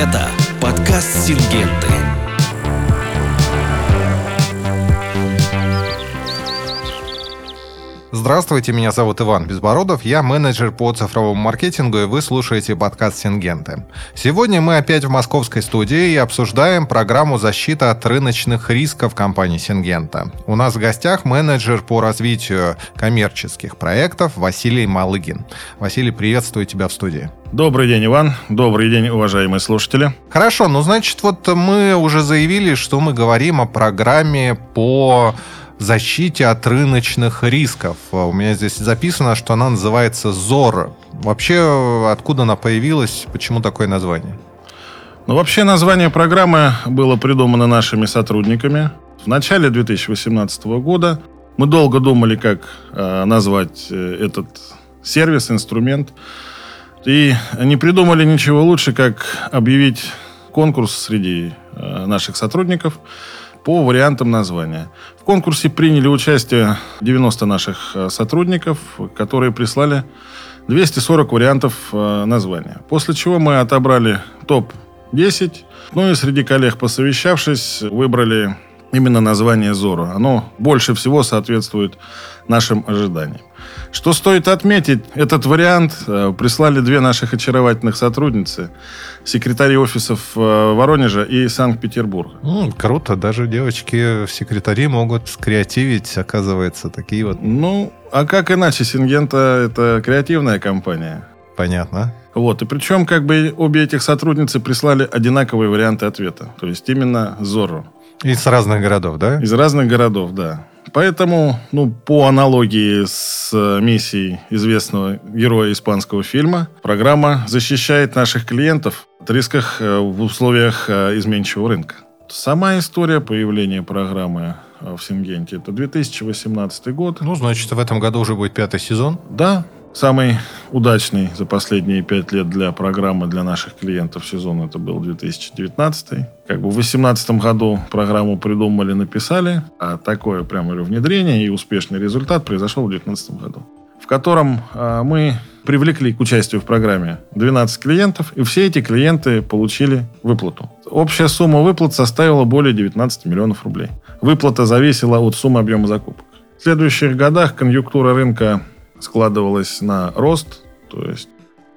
Это подкаст «Сингенты». Здравствуйте, меня зовут Иван Безбородов, я менеджер по цифровому маркетингу, и вы слушаете подкаст «Сингенты». Сегодня мы опять в московской студии и обсуждаем программу защиты от рыночных рисков компании «Сингента». У нас в гостях менеджер по развитию коммерческих проектов Василий Малыгин. Василий, приветствую тебя в студии. Добрый день, Иван. Добрый день, уважаемые слушатели. Хорошо, ну значит, вот мы уже заявили, что мы говорим о программе по защите от рыночных рисков. У меня здесь записано, что она называется ЗОР. Вообще, откуда она появилась, почему такое название? Ну, вообще, название программы было придумано нашими сотрудниками. В начале 2018 года мы долго думали, как э, назвать э, этот сервис, инструмент. И не придумали ничего лучше, как объявить конкурс среди э, наших сотрудников по вариантам названия. Конкурсе приняли участие 90 наших э, сотрудников, которые прислали 240 вариантов э, названия. После чего мы отобрали топ-10. Ну и среди коллег, посовещавшись, выбрали именно название Зоро. Оно больше всего соответствует нашим ожиданиям. Что стоит отметить, этот вариант э, прислали две наших очаровательных сотрудницы, секретари офисов э, Воронежа и Санкт-Петербурга. Ну, круто, даже девочки в секретари могут скреативить, оказывается, такие вот. Ну, а как иначе? Сингента – это креативная компания. Понятно. Вот, и причем как бы обе этих сотрудницы прислали одинаковые варианты ответа. То есть именно Зорро. Из разных городов, да? Из разных городов, да. Поэтому, ну, по аналогии с э, миссией известного героя испанского фильма, программа защищает наших клиентов от рисков э, в условиях э, изменчивого рынка. Сама история появления программы в Сингенте это 2018 год. Ну, значит, в этом году уже будет пятый сезон? Да, Самый удачный за последние пять лет для программы для наших клиентов сезон это был 2019. Как бы в 2018 году программу придумали, написали, а такое прямо внедрение и успешный результат произошел в 2019 году, в котором а, мы привлекли к участию в программе 12 клиентов, и все эти клиенты получили выплату. Общая сумма выплат составила более 19 миллионов рублей. Выплата зависела от суммы объема закупок. В следующих годах конъюнктура рынка складывалось на рост. То есть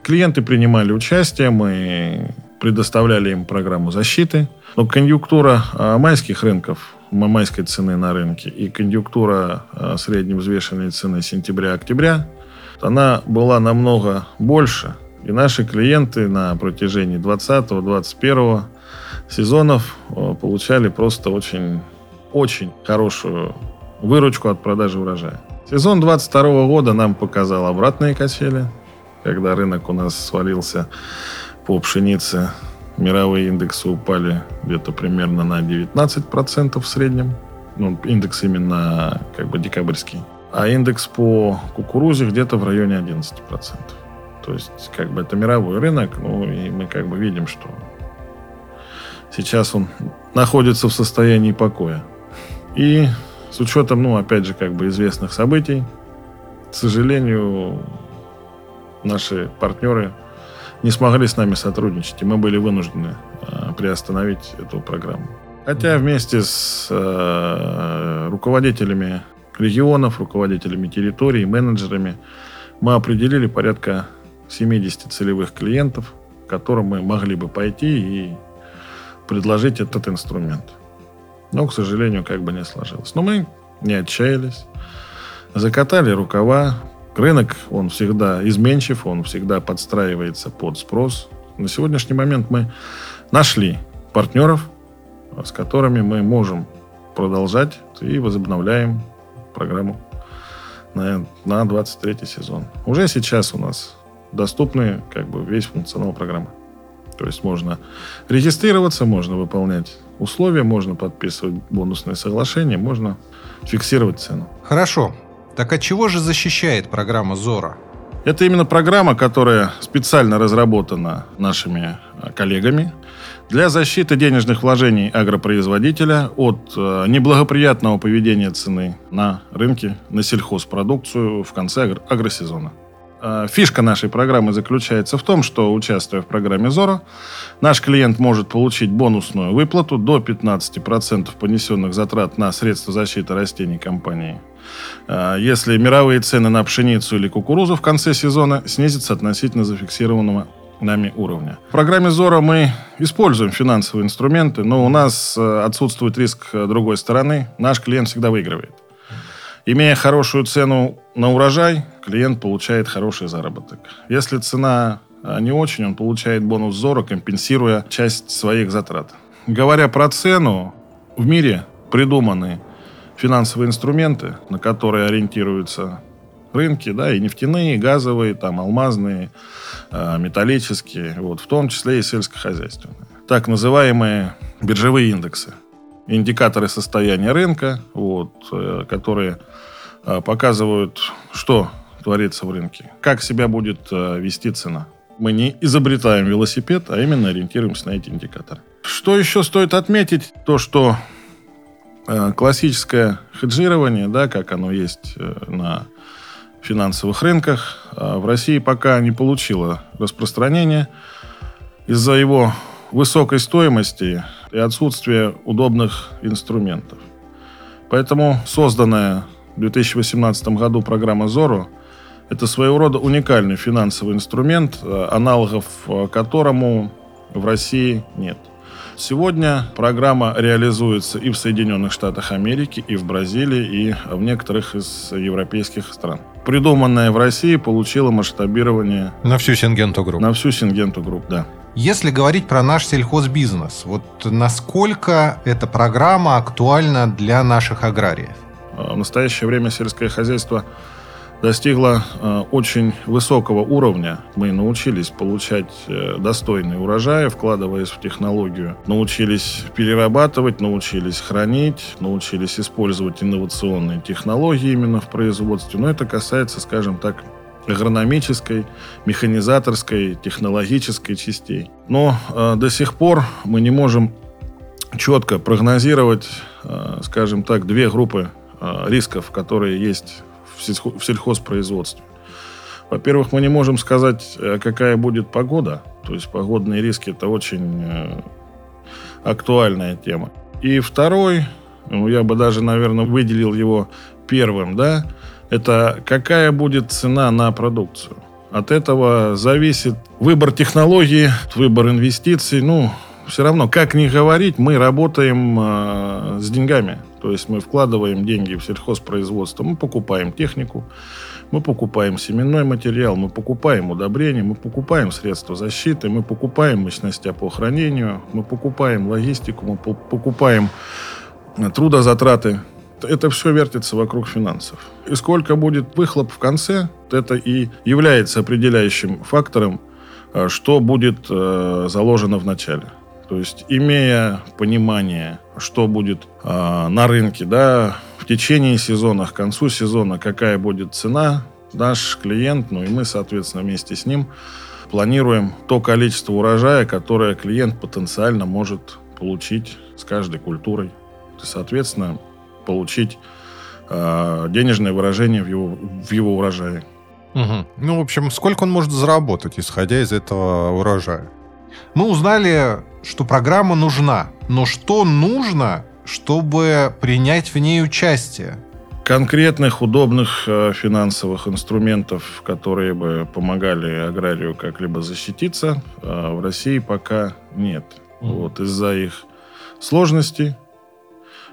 клиенты принимали участие, мы предоставляли им программу защиты. Но конъюнктура а, майских рынков, майской цены на рынке и конъюнктура а, средневзвешенной цены сентября-октября, она была намного больше. И наши клиенты на протяжении 20-21 сезонов а, получали просто очень, очень хорошую выручку от продажи урожая. Сезон 22 года нам показал обратные качели, когда рынок у нас свалился по пшенице. Мировые индексы упали где-то примерно на 19% в среднем. Ну, индекс именно как бы декабрьский. А индекс по кукурузе где-то в районе 11%. То есть, как бы это мировой рынок, ну, и мы как бы видим, что сейчас он находится в состоянии покоя. И с учетом, ну, опять же, как бы известных событий, к сожалению, наши партнеры не смогли с нами сотрудничать, и мы были вынуждены э, приостановить эту программу. Хотя вместе с э, руководителями регионов, руководителями территорий, менеджерами мы определили порядка 70 целевых клиентов, которым мы могли бы пойти и предложить этот инструмент. Но, к сожалению, как бы не сложилось. Но мы не отчаялись. Закатали рукава. Рынок, он всегда изменчив, он всегда подстраивается под спрос. На сегодняшний момент мы нашли партнеров, с которыми мы можем продолжать и возобновляем программу на, на 23 сезон. Уже сейчас у нас доступны как бы весь функционал программы. То есть можно регистрироваться, можно выполнять условия, можно подписывать бонусные соглашения, можно фиксировать цену. Хорошо. Так от чего же защищает программа Зора? Это именно программа, которая специально разработана нашими а, коллегами для защиты денежных вложений агропроизводителя от э, неблагоприятного поведения цены на рынке на сельхозпродукцию в конце агросезона. Э, фишка нашей программы заключается в том, что, участвуя в программе «Зоро», наш клиент может получить бонусную выплату до 15% понесенных затрат на средства защиты растений компании. Э, если мировые цены на пшеницу или кукурузу в конце сезона снизятся относительно зафиксированного нами уровня. В программе «Зора» мы используем финансовые инструменты, но у нас э, отсутствует риск другой стороны. Наш клиент всегда выигрывает. Имея хорошую цену на урожай, клиент получает хороший заработок. Если цена а, не очень, он получает бонус ЗОРа, компенсируя часть своих затрат. Говоря про цену, в мире придуманы финансовые инструменты, на которые ориентируются рынки, да, и нефтяные, и газовые, там, алмазные, э, металлические, вот, в том числе и сельскохозяйственные. Так называемые биржевые индексы. Индикаторы состояния рынка, вот, э, которые э, показывают, что творится в рынке, как себя будет э, вести цена. Мы не изобретаем велосипед, а именно ориентируемся на эти индикаторы. Что еще стоит отметить? То, что э, классическое хеджирование, да, как оно есть э, на финансовых рынках, в России пока не получило распространения из-за его высокой стоимости и отсутствия удобных инструментов. Поэтому созданная в 2018 году программа «Зоро» Это своего рода уникальный финансовый инструмент, э, аналогов э, которому в России нет. Сегодня программа реализуется и в Соединенных Штатах Америки, и в Бразилии, и в некоторых из европейских стран. Придуманная в России получила масштабирование... На всю Сингенту Group. На всю Сингенту Group, да. Если говорить про наш сельхозбизнес, вот насколько эта программа актуальна для наших аграриев? В настоящее время сельское хозяйство достигла э, очень высокого уровня. Мы научились получать э, достойные урожаи, вкладываясь в технологию. Научились перерабатывать, научились хранить, научились использовать инновационные технологии именно в производстве. Но это касается, скажем так, агрономической, механизаторской, технологической частей. Но э, до сих пор мы не можем четко прогнозировать, э, скажем так, две группы э, рисков, которые есть в сельхозпроизводстве. Во-первых, мы не можем сказать, э, какая будет погода. То есть погодные риски – это очень э, актуальная тема. И второй, ну, я бы даже, наверное, выделил его первым, да, это какая будет цена на продукцию. От этого зависит выбор технологии, выбор инвестиций. Ну, все равно, как ни говорить, мы работаем э, с деньгами. То есть мы вкладываем деньги в сельхозпроизводство, мы покупаем технику, мы покупаем семенной материал, мы покупаем удобрения, мы покупаем средства защиты, мы покупаем мощности по хранению, мы покупаем логистику, мы покупаем трудозатраты. Это все вертится вокруг финансов. И сколько будет выхлоп в конце, это и является определяющим фактором, э, что будет э, заложено в начале. То есть, имея понимание, что будет э, на рынке, да, в течение сезона, к концу сезона, какая будет цена, наш клиент, ну и мы, соответственно, вместе с ним планируем то количество урожая, которое клиент потенциально может получить с каждой культурой. И, соответственно, получить э, денежное выражение в его, в его урожае. Угу. Ну, в общем, сколько он может заработать, исходя из этого урожая? Мы узнали, что программа нужна, но что нужно, чтобы принять в ней участие? Конкретных удобных э, финансовых инструментов, которые бы помогали аграрию как-либо защититься, э, в России пока нет. Mm. Вот из-за их сложности,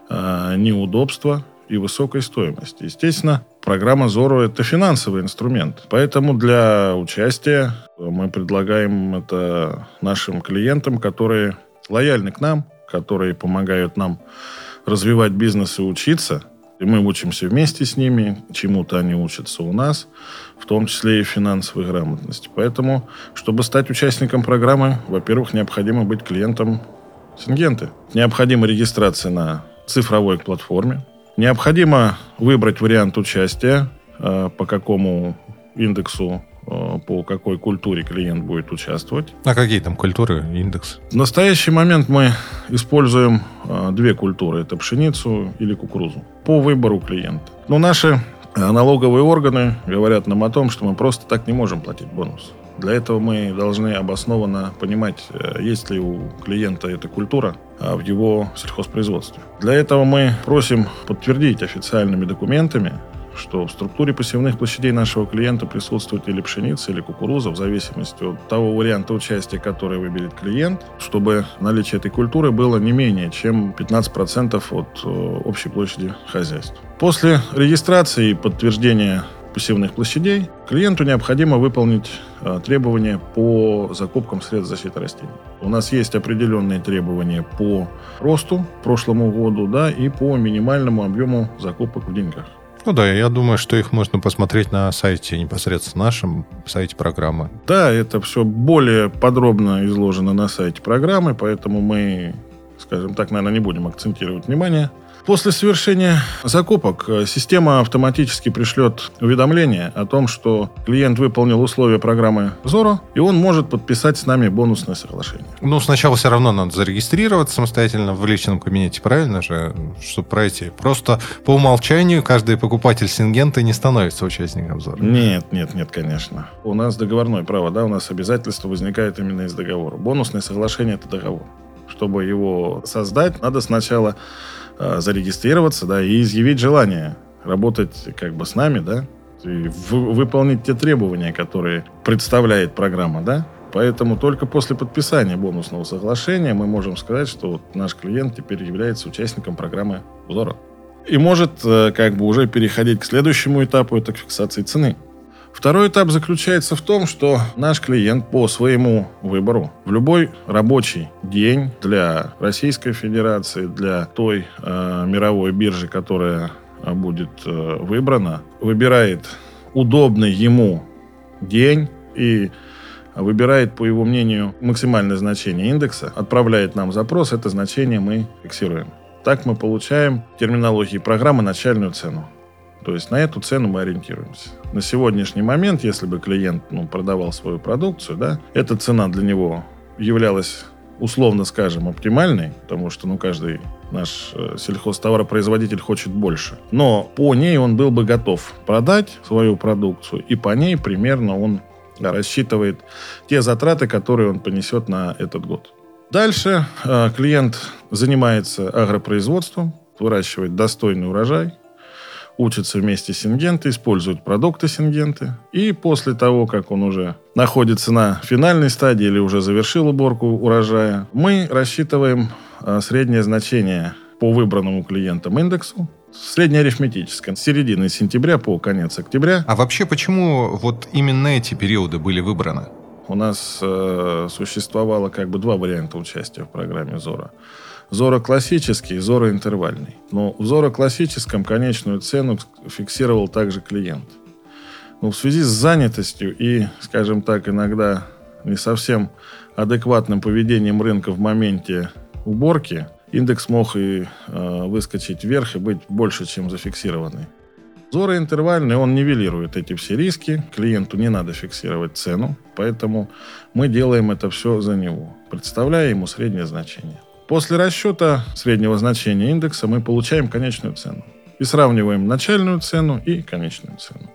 э, неудобства и высокой стоимости. Естественно, программа Зоро – это финансовый инструмент. Поэтому для участия мы предлагаем это нашим клиентам, которые лояльны к нам, которые помогают нам развивать бизнес и учиться. И мы учимся вместе с ними, чему-то они учатся у нас, в том числе и финансовой грамотности. Поэтому, чтобы стать участником программы, во-первых, необходимо быть клиентом Сингенты. Необходима регистрация на цифровой платформе. Необходимо выбрать вариант участия, э, по какому индексу Э, по какой культуре клиент будет участвовать. А какие там культуры, индекс? В настоящий момент мы используем э, две культуры. Это пшеницу или кукурузу. По выбору клиента. Но наши налоговые органы говорят нам о том, что мы просто так не можем платить бонус. Для этого мы должны обоснованно понимать, э, есть ли у клиента эта культура а, в его сельхозпроизводстве. Для этого мы просим подтвердить официальными документами, что в структуре посевных площадей нашего клиента присутствует или пшеница, или кукуруза, в зависимости от того варианта участия, который выберет клиент, чтобы наличие этой культуры было не менее чем 15% от э, общей площади хозяйств. После регистрации и подтверждения посевных площадей, клиенту необходимо выполнить э, требования по закупкам средств защиты растений. У нас есть определенные требования по росту прошлому году, да, и по минимальному объему закупок в деньгах. Ну да, я думаю, что их можно посмотреть на сайте непосредственно нашем, сайте программы. Да, это все более подробно изложено на сайте программы, поэтому мы, скажем так, наверное, не будем акцентировать внимание После совершения закупок э, система автоматически пришлет уведомление о том, что клиент выполнил условия программы Зоро, и он может подписать с нами бонусное соглашение. Ну, сначала все равно надо зарегистрироваться самостоятельно в личном кабинете, правильно же, чтобы пройти. Просто по умолчанию каждый покупатель Сингента не становится участником Зоро. Нет, нет, нет, конечно. У нас договорное право, да, у нас обязательство возникает именно из договора. Бонусное соглашение – это договор. Чтобы его создать, надо сначала зарегистрироваться, да, и изъявить желание работать как бы с нами, да, и выполнить те требования, которые представляет программа, да. Поэтому только после подписания бонусного соглашения мы можем сказать, что вот наш клиент теперь является участником программы Узора. И может э, как бы уже переходить к следующему этапу, это фиксации цены. Второй этап заключается в том, что наш клиент по своему выбору в любой рабочий день для Российской Федерации, для той э, мировой биржи, которая э, будет э, выбрана, выбирает удобный ему день и выбирает, по его мнению, максимальное значение индекса, отправляет нам запрос, это значение мы фиксируем. Так мы получаем в терминологии программы начальную цену. То есть на эту цену мы ориентируемся. На сегодняшний момент, если бы клиент ну, продавал свою продукцию, да, эта цена для него являлась условно скажем, оптимальной, потому что ну, каждый наш э, сельхозтоваропроизводитель хочет больше. Но по ней он был бы готов продать свою продукцию, и по ней примерно он рассчитывает те затраты, которые он понесет на этот год. Дальше э, клиент занимается агропроизводством, выращивает достойный урожай, учится вместе Сингенты, использует продукты Сингенты. И после того, как он уже находится на финальной стадии или уже завершил уборку урожая, мы рассчитываем а, среднее значение по выбранному клиентам индексу, среднеарифметическое, с середины сентября по конец октября. А вообще почему вот именно эти периоды были выбраны? У нас э, существовало как бы два варианта участия в программе «Зора». Зоро классический и Зоро интервальный. Но в Зоро классическом конечную цену фиксировал также клиент. Но в связи с занятостью и, скажем так, иногда не совсем адекватным поведением рынка в моменте уборки, индекс мог и э, выскочить вверх и быть больше, чем зафиксированный. Зоро интервальный, он нивелирует эти все риски, клиенту не надо фиксировать цену, поэтому мы делаем это все за него, представляя ему среднее значение. После расчета среднего значения индекса мы получаем конечную цену. И сравниваем начальную цену и конечную цену.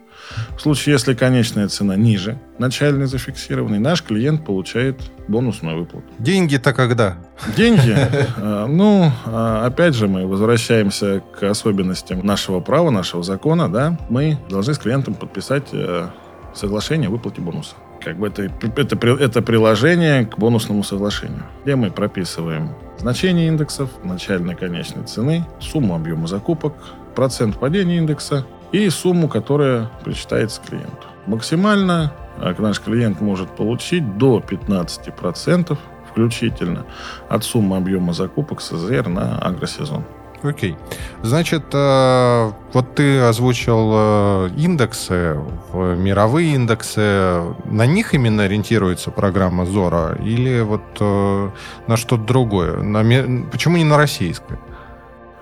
В случае, если конечная цена ниже начальной зафиксированной, наш клиент получает бонусную выплату. Деньги-то когда? Деньги? Э, ну, э, опять же, мы возвращаемся к особенностям нашего права, нашего закона. Да? Мы должны с клиентом подписать э, соглашение о выплате бонуса. Как бы это, это, это приложение к бонусному соглашению, где мы прописываем значение индексов, начальной конечной цены, сумму объема закупок, процент падения индекса и сумму, которая причитается клиенту. Максимально наш клиент может получить до 15% включительно от суммы объема закупок СЗР на агросезон. Окей. Значит, э, вот ты озвучил э, индексы, мировые индексы. На них именно ориентируется программа Зора или вот э, на что-то другое? На, почему не на российское?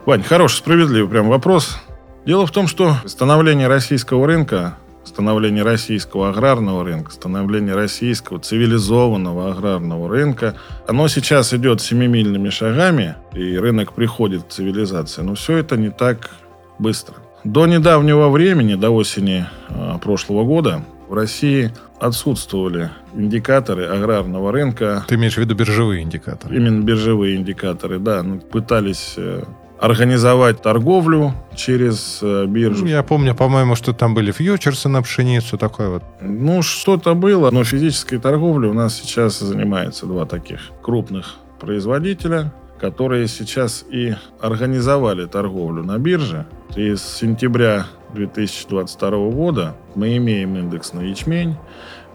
Вань, хороший, справедливый прям вопрос. Дело в том, что становление российского рынка становление российского аграрного рынка, становление российского цивилизованного аграрного рынка. Оно сейчас идет семимильными шагами, и рынок приходит к цивилизации. Но все это не так быстро. до недавнего времени, до осени э, прошлого года, в России отсутствовали индикаторы аграрного рынка. Ты имеешь в виду биржевые индикаторы? Именно биржевые индикаторы, да. Ну, пытались э, организовать торговлю через э, биржу. Я помню, по-моему, что там были фьючерсы на пшеницу, такое вот. Ну, что-то было, но физической торговлей у нас сейчас занимается два таких крупных производителя, которые сейчас и организовали торговлю на бирже. И с сентября 2022 года мы имеем индекс на ячмень,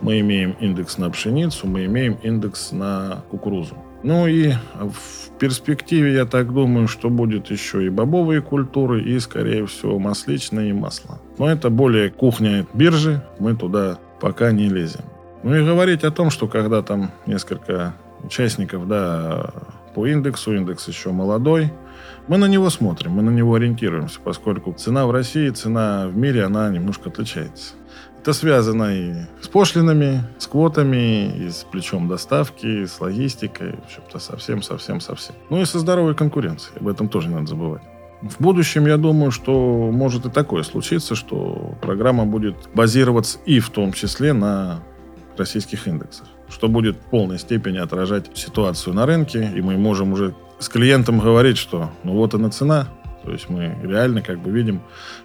мы имеем индекс на пшеницу, мы имеем индекс на кукурузу. Ну и в перспективе, я так думаю, что будет еще и бобовые культуры, и, скорее всего, масличное и масло. Но это более кухня биржи, мы туда пока не лезем. Ну и говорить о том, что когда там несколько участников, да, по индексу, индекс еще молодой, мы на него смотрим, мы на него ориентируемся, поскольку цена в России, цена в мире, она немножко отличается. Это связано и с пошлинами, с квотами, и с плечом доставки, и с логистикой, в общем-то, совсем-совсем-совсем. Ну и со здоровой конкуренцией, об этом тоже не надо забывать. В будущем, я думаю, что может и такое случиться, что программа будет базироваться и в том числе на российских индексах, что будет в полной степени отражать ситуацию на рынке, и мы можем уже с клиентом говорить, что ну вот она цена, то есть мы реально как бы видим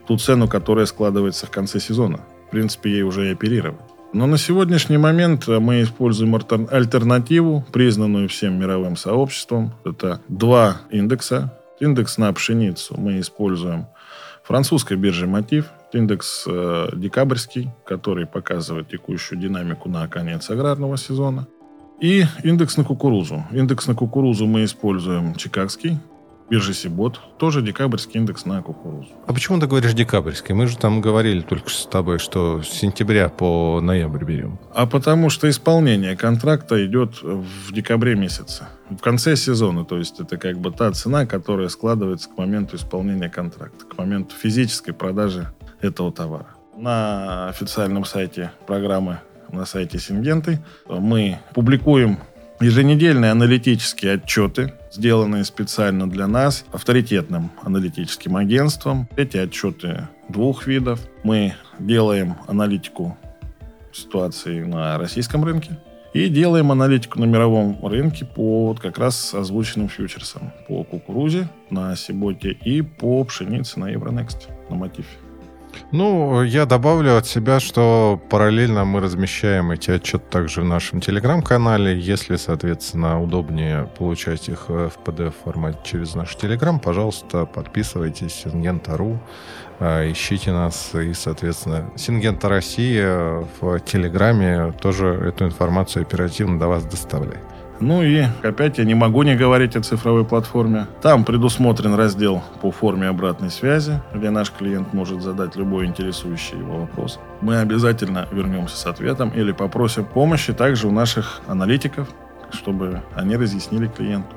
ту цену, которая складывается в конце сезона принципе, ей уже и оперировать. Но на сегодняшний момент мы используем альтернативу, признанную всем мировым сообществом. Это два индекса. Индекс на пшеницу мы используем французской бирже «Мотив», индекс э, декабрьский, который показывает текущую динамику на конец аграрного сезона, и индекс на кукурузу. Индекс на кукурузу мы используем чикагский, биржи Сибот, тоже декабрьский индекс на кукурузу. А почему ты говоришь декабрьский? Мы же там говорили только с тобой, что с сентября по ноябрь берем. А потому что исполнение контракта идет в декабре месяце, в конце сезона. То есть это как бы та цена, которая складывается к моменту исполнения контракта, к моменту физической продажи этого товара. На официальном сайте программы, на сайте Сингенты, мы публикуем еженедельные аналитические отчеты, сделанные специально для нас авторитетным аналитическим агентством. Эти отчеты двух видов. Мы делаем аналитику ситуации на российском рынке и делаем аналитику на мировом рынке по вот как раз озвученным фьючерсам. По кукурузе на Сиботе и по пшенице на Евронекст, на Мотиве. Ну, я добавлю от себя, что параллельно мы размещаем эти отчеты также в нашем телеграм-канале. Если, соответственно, удобнее получать их в PDF-формате через наш телеграм, пожалуйста, подписывайтесь, Сингента.ру, а, ищите нас. И, соответственно, Сингента Россия в телеграме тоже эту информацию оперативно до вас доставляет. Ну и опять я не могу не говорить о цифровой платформе. Там предусмотрен раздел по форме обратной связи, где наш клиент может задать любой интересующий его вопрос. Мы обязательно вернемся с ответом или попросим помощи также у наших аналитиков, чтобы они разъяснили клиенту.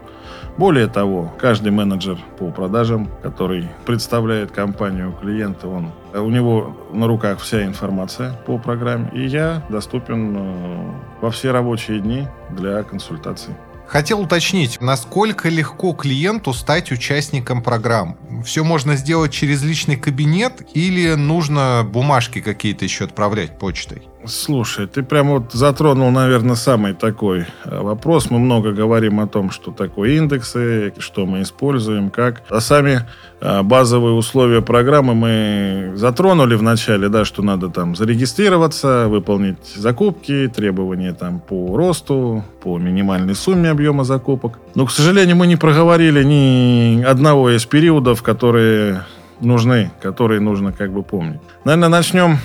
Более того, каждый менеджер по продажам, который представляет компанию клиента, он, у него на руках вся информация по программе, и я доступен э, во все рабочие дни для консультаций. Хотел уточнить, насколько легко клиенту стать участником программ? Все можно сделать через личный кабинет или нужно бумажки какие-то еще отправлять почтой? Слушай, ты прям вот затронул, наверное, самый такой э, вопрос. Мы много говорим о том, что такое индексы, что мы используем, как. А сами э, базовые условия программы мы затронули в начале, да, что надо там зарегистрироваться, выполнить закупки, требования там по росту, по минимальной сумме объема закупок. Но, к сожалению, мы не проговорили ни одного из периодов, которые нужны, которые нужно как бы помнить. Наверное, начнем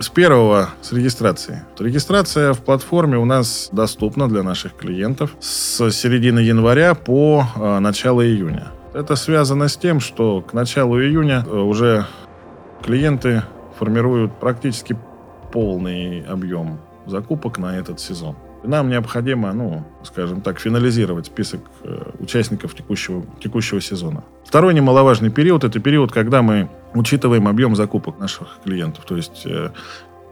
с первого, с регистрации. Регистрация в платформе у нас доступна для наших клиентов с середины января по э, начало июня. Это связано с тем, что к началу июня э, уже клиенты формируют практически полный объем закупок на этот сезон. Нам необходимо, ну, скажем так, финализировать список э, участников текущего, текущего сезона. Второй немаловажный период – это период, когда мы учитываем объем закупок наших клиентов. То есть э,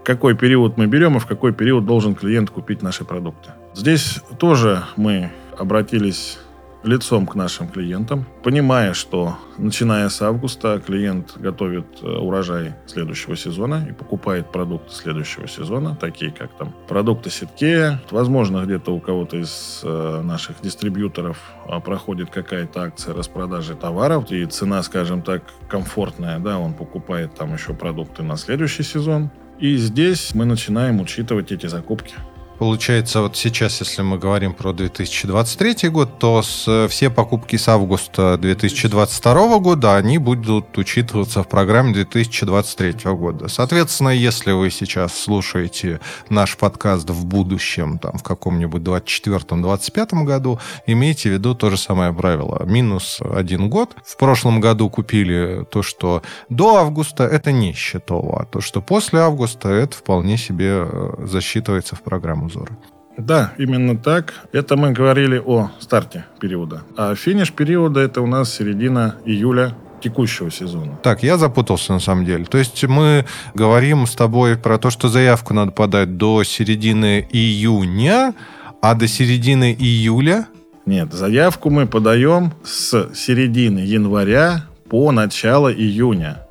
какой период мы берем и в какой период должен клиент купить наши продукты. Здесь тоже мы обратились лицом к нашим клиентам, понимая, что начиная с августа клиент готовит э, урожай следующего сезона и покупает продукты следующего сезона, такие как там продукты сетке. Возможно, где-то у кого-то из э, наших дистрибьюторов а, проходит какая-то акция распродажи товаров, и цена, скажем так, комфортная, да, он покупает там еще продукты на следующий сезон. И здесь мы начинаем учитывать эти закупки. Получается, вот сейчас, если мы говорим про 2023 год, то с, все покупки с августа 2022 года, они будут учитываться в программе 2023 года. Соответственно, если вы сейчас слушаете наш подкаст в будущем, там, в каком-нибудь 2024-2025 году, имейте в виду то же самое правило. Минус один год. В прошлом году купили то, что до августа, это не счетово, а то, что после августа, это вполне себе э, засчитывается в программу узора. Да, именно так. Это мы говорили о старте периода. А финиш периода это у нас середина июля текущего сезона. Так, я запутался на самом деле. То есть мы говорим с тобой про то, что заявку надо подать до середины июня, а до середины июля... Нет, заявку мы подаем с середины января по начало июня.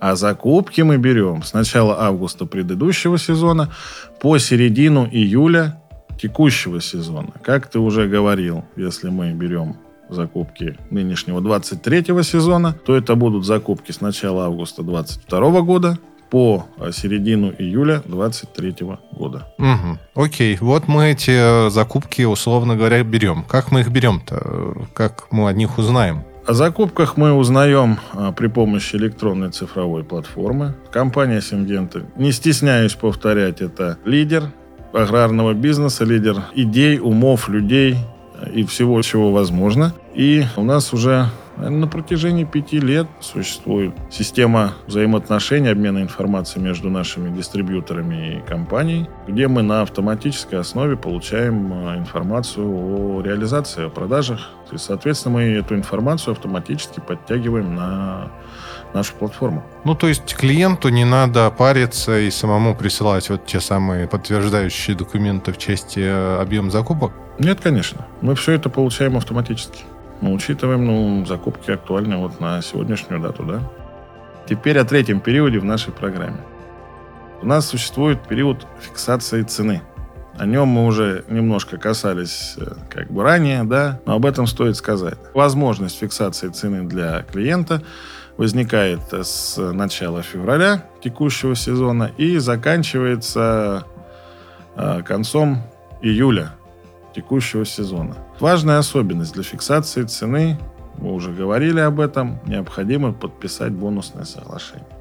А закупки мы берем с начала августа предыдущего сезона по середину июля текущего сезона. Как ты уже говорил, если мы берем закупки нынешнего 23 сезона, то это будут закупки с начала августа 22 года по середину июля 23 года. Угу. Окей, вот мы эти э, закупки, условно говоря, берем. Как мы их берем-то? Как мы о них узнаем? О закупках мы узнаем а, при помощи электронной цифровой платформы. Компания Симгенты, не стесняюсь повторять, это лидер аграрного бизнеса, лидер идей, умов, людей и всего, чего возможно. И у нас уже на протяжении пяти лет существует система взаимоотношений, обмена информацией между нашими дистрибьюторами и компанией, где мы на автоматической основе получаем а, информацию о реализации, о продажах. И, соответственно, мы эту информацию автоматически подтягиваем на нашу платформу. Ну, то есть клиенту не надо париться и самому присылать вот те самые подтверждающие документы в части э, объема закупок? Нет, конечно. Мы все это получаем автоматически. Мы учитываем, ну, закупки актуальны вот на сегодняшнюю дату, да. Теперь о третьем периоде в нашей программе. У нас существует период фиксации цены. О нем мы уже немножко касались э, как бы ранее, да, но об этом стоит сказать. Возможность фиксации цены для клиента возникает с начала февраля текущего сезона и заканчивается э, концом июля текущего сезона. Важная особенность для фиксации цены, мы уже говорили об этом, необходимо подписать бонусное соглашение.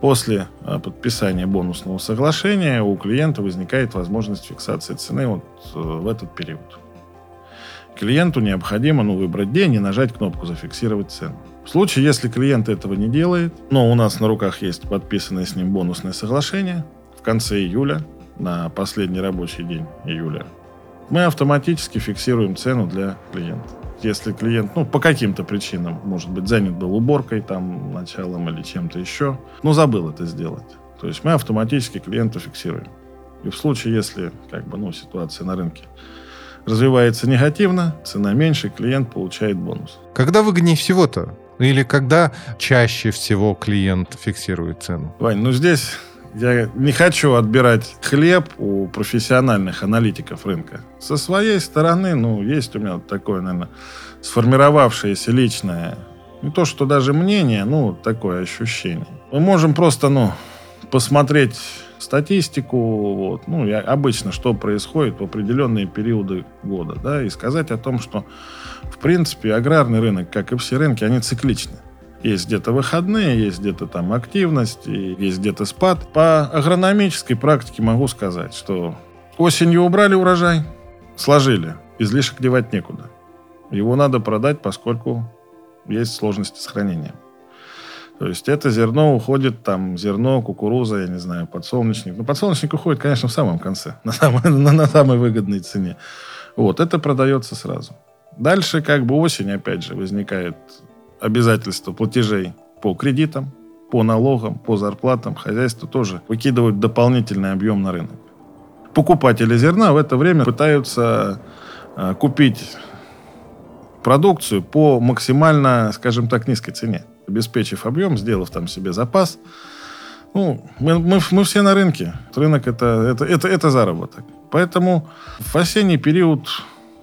После а, подписания бонусного соглашения у клиента возникает возможность фиксации цены вот э, в этот период. Клиенту необходимо ну, выбрать день и нажать кнопку «Зафиксировать цену». В случае, если клиент этого не делает, но у нас на руках есть подписанное с ним бонусное соглашение, в конце июля, на последний рабочий день июля, мы автоматически фиксируем цену для клиента. Если клиент, ну, по каким-то причинам, может быть, занят был уборкой, там, началом или чем-то еще, но забыл это сделать. То есть мы автоматически клиенту фиксируем. И в случае, если, как бы, ну, ситуация на рынке развивается негативно, цена меньше, клиент получает бонус. Когда выгоднее всего-то? Или когда чаще всего клиент фиксирует цену? Вань, ну здесь я не хочу отбирать хлеб у профессиональных аналитиков рынка. Со своей стороны, ну, есть у меня такое, наверное, сформировавшееся личное, не то что даже мнение, ну, такое ощущение. Мы можем просто, ну, посмотреть статистику, вот, ну, и обычно, что происходит в определенные периоды года, да, и сказать о том, что, в принципе, аграрный рынок, как и все рынки, они цикличны. Есть где-то выходные, есть где-то там активность, есть где-то спад. По агрономической практике могу сказать, что осенью убрали урожай, сложили, излишек девать некуда. Его надо продать, поскольку есть сложности с хранением. То есть это зерно уходит, там, зерно, кукуруза, я не знаю, подсолнечник. Ну, подсолнечник уходит, конечно, в самом конце, на самой, на, на самой выгодной цене. Вот, это продается сразу. Дальше, как бы осень, опять же, возникает обязательства платежей по кредитам, по налогам, по зарплатам, хозяйство тоже выкидывают дополнительный объем на рынок. Покупатели зерна в это время пытаются э, купить продукцию по максимально, скажем так, низкой цене. Обеспечив объем, сделав там себе запас. Ну, мы, мы, мы все на рынке. Рынок это, это, это, это заработок. Поэтому в осенний период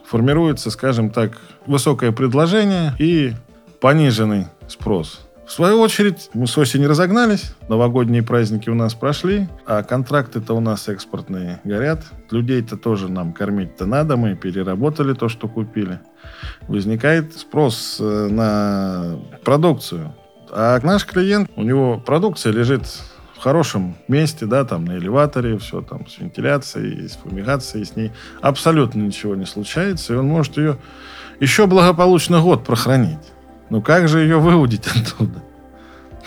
формируется, скажем так, высокое предложение и пониженный спрос. В свою очередь, мы с осени разогнались, новогодние праздники у нас прошли, а контракты-то у нас экспортные горят. Людей-то тоже нам кормить-то надо, мы переработали то, что купили. Возникает спрос э, на продукцию. А наш клиент, у него продукция лежит в хорошем месте, да, там на элеваторе, все там с вентиляцией, с фумигацией, с ней абсолютно ничего не случается, и он может ее еще благополучно год прохранить. Ну как же ее выудить оттуда?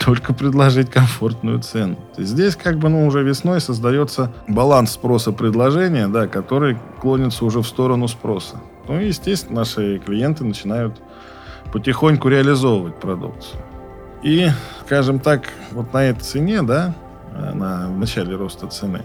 Только предложить комфортную цену. Здесь как бы ну, уже весной создается баланс спроса-предложения, да, который клонится уже в сторону спроса. Ну и, естественно, наши клиенты начинают потихоньку реализовывать продукцию. И, скажем так, вот на этой цене, да, на начале роста цены,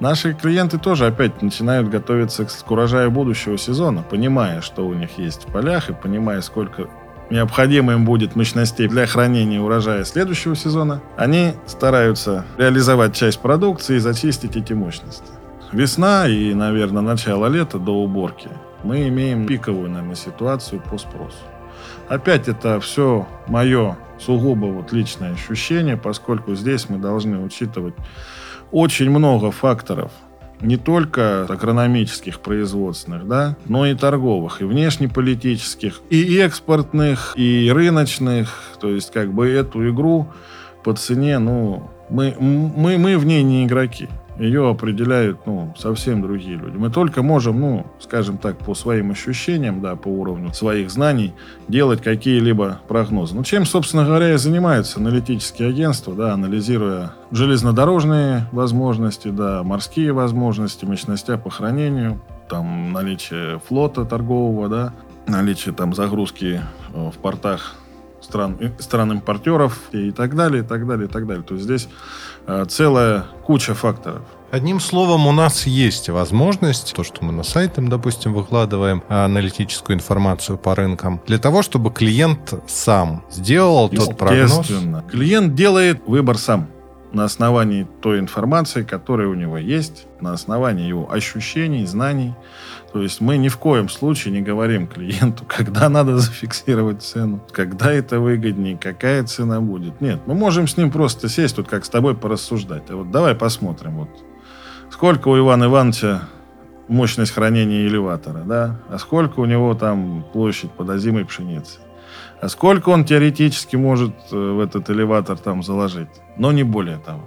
наши клиенты тоже опять начинают готовиться к урожаю будущего сезона, понимая, что у них есть в полях, и понимая, сколько необходимо им будет мощностей для хранения урожая следующего сезона, они стараются реализовать часть продукции и зачистить эти мощности. Весна и, наверное, начало лета до уборки мы имеем пиковую, наверное, ситуацию по спросу. Опять это все мое сугубо вот личное ощущение, поскольку здесь мы должны учитывать очень много факторов, не только агрономических, производственных, да, но и торговых, и внешнеполитических, и экспортных, и рыночных. То есть, как бы эту игру по цене, ну, мы, мы, мы в ней не игроки ее определяют ну, совсем другие люди. Мы только можем, ну, скажем так, по своим ощущениям, да, по уровню своих знаний, делать какие-либо прогнозы. Ну, чем, собственно говоря, и занимаются аналитические агентства, да, анализируя железнодорожные возможности, да, морские возможности, мощности по хранению, там, наличие флота торгового, да, наличие там загрузки э, в портах стран, стран импортеров и так далее, и так далее, и так далее. То есть здесь э, целая куча факторов. Одним словом, у нас есть возможность, то, что мы на сайте, допустим, выкладываем аналитическую информацию по рынкам, для того, чтобы клиент сам сделал тот прогноз. Клиент делает выбор сам на основании той информации, которая у него есть, на основании его ощущений, знаний. То есть мы ни в коем случае не говорим клиенту, когда надо зафиксировать цену, когда это выгоднее, какая цена будет. Нет, мы можем с ним просто сесть, тут как с тобой порассуждать. А вот давай посмотрим, вот сколько у Ивана Ивановича мощность хранения элеватора, да, а сколько у него там площадь под озимой пшеницы. А сколько он теоретически может э, в этот элеватор там заложить, но не более того.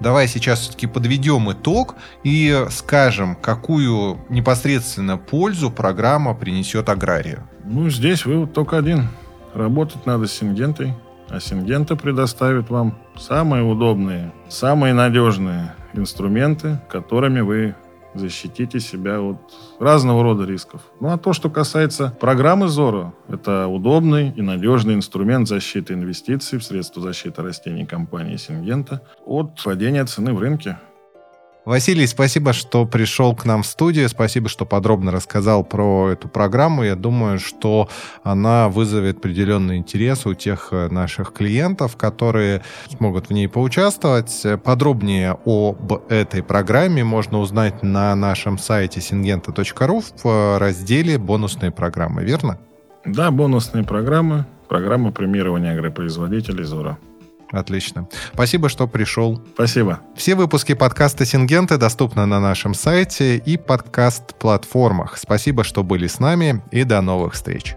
Давай сейчас все-таки подведем итог и скажем, какую непосредственно пользу программа принесет аграрию. Ну, здесь вывод только один. Работать надо с Сингентой, а Сингента предоставит вам самые удобные, самые надежные инструменты, которыми вы защитите себя от разного рода рисков. Ну а то, что касается программы ЗОРО, это удобный и надежный инструмент защиты инвестиций в средства защиты растений компании Сингента от падения цены в рынке. Василий, спасибо, что пришел к нам в студию. Спасибо, что подробно рассказал про эту программу. Я думаю, что она вызовет определенный интерес у тех э, наших клиентов, которые смогут в ней поучаствовать. Подробнее об этой программе можно узнать на нашем сайте singenta.ru в э, разделе «Бонусные программы», верно? Да, бонусные программы. Программа премирования агропроизводителей «Зора». Отлично. Спасибо, что пришел. Спасибо. Все выпуски подкаста «Сингенты» доступны на нашем сайте и подкаст-платформах. Спасибо, что были с нами, и до новых встреч.